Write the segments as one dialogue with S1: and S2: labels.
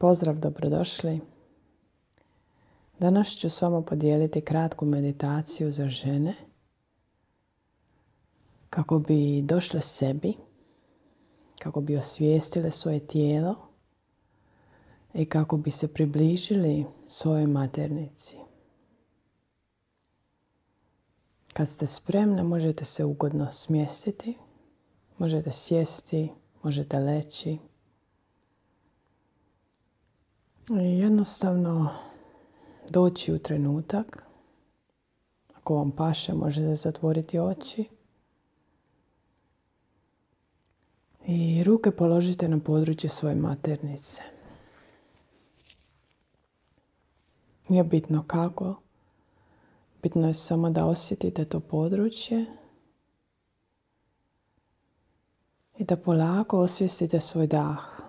S1: Pozdrav, dobrodošli. Danas ću s vama podijeliti kratku meditaciju za žene kako bi došle sebi, kako bi osvijestile svoje tijelo i kako bi se približili svojoj maternici. Kad ste spremne možete se ugodno smjestiti, možete sjesti, možete leći. Jednostavno doći u trenutak. Ako vam paše možete zatvoriti oči. I ruke položite na područje svoje maternice. Nije bitno kako, bitno je samo da osjetite to područje i da polako osvijestite svoj dah.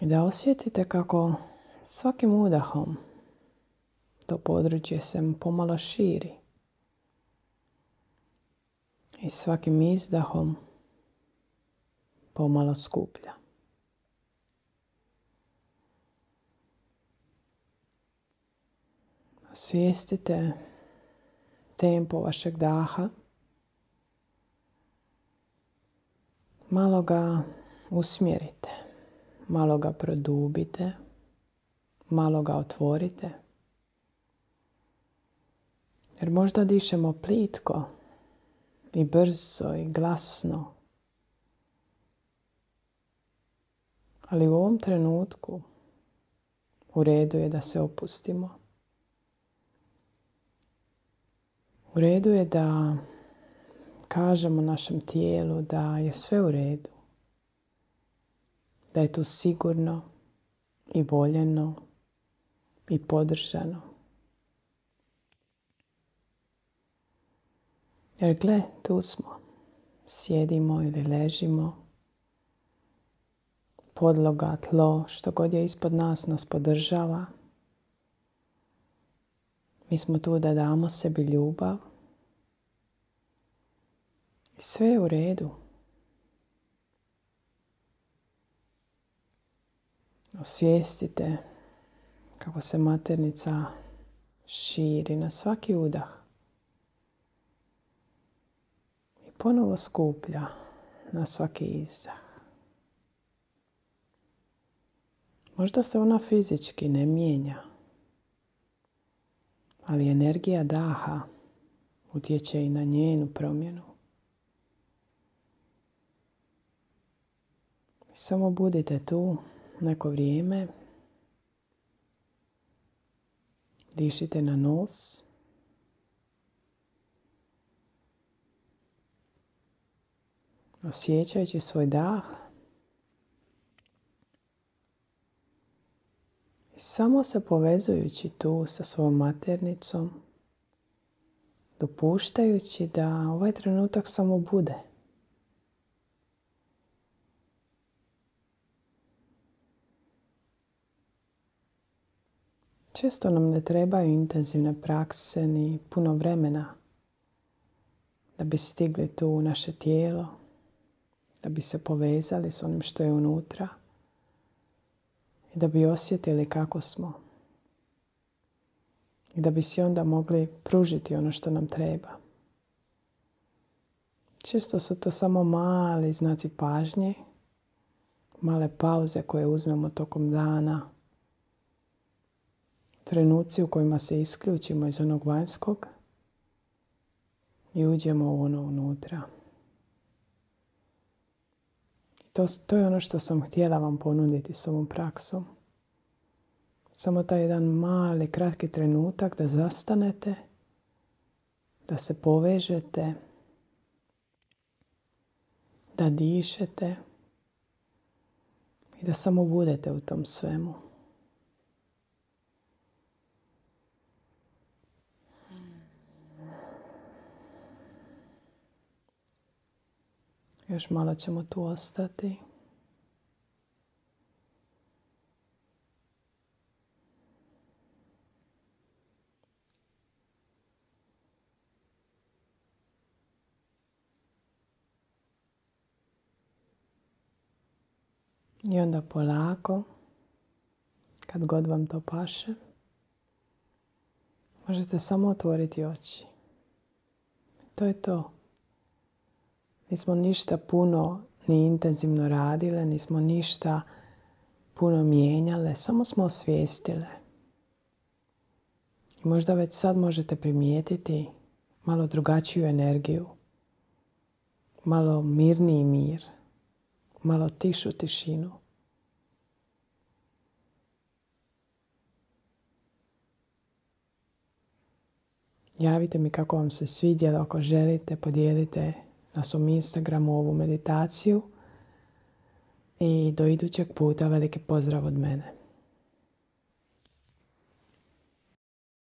S1: I da osjetite kako svakim udahom to područje se pomalo širi. I svakim izdahom pomalo skuplja. Osvijestite tempo vašeg daha. Malo ga usmjerite, malo ga produbite, malo ga otvorite. Jer možda dišemo plitko i brzo i glasno. Ali u ovom trenutku u redu je da se opustimo. U redu je da kažemo našem tijelu da je sve u redu. Da je tu sigurno i voljeno i podržano. Jer gle, tu smo. Sjedimo ili ležimo. Podloga, tlo, što god je ispod nas nas podržava. Mi smo tu da damo sebi ljubav. I sve je u redu. Osvijestite kako se maternica širi na svaki udah. I ponovo skuplja na svaki izdah. Možda se ona fizički ne mijenja, ali energija daha utječe i na njenu promjenu. Samo budite tu neko vrijeme. Dišite na nos. Osjećajući svoj dah. samo se povezujući tu sa svojom maternicom, dopuštajući da ovaj trenutak samo bude. Često nam ne trebaju intenzivne prakse ni puno vremena da bi stigli tu u naše tijelo, da bi se povezali s onim što je unutra i da bi osjetili kako smo. I da bi si onda mogli pružiti ono što nam treba. Često su to samo mali znaci pažnje, male pauze koje uzmemo tokom dana, trenuci u kojima se isključimo iz onog vanjskog i uđemo u ono unutra. To, to je ono što sam htjela vam ponuditi s ovom praksom. Samo taj jedan mali, kratki trenutak da zastanete, da se povežete, da dišete i da samo budete u tom svemu. Još malo ćemo tu ostati. I onda polako, kad god vam to paše, možete samo otvoriti oči. To je to. Nismo ništa puno ni intenzivno radile, nismo ništa puno mijenjale, samo smo osvijestile. I možda već sad možete primijetiti malo drugačiju energiju, malo mirniji mir, malo tišu tišinu. Javite mi kako vam se svidjelo, ako želite, podijelite na svom Instagramu ovu meditaciju. I do idućeg puta veliki pozdrav od mene.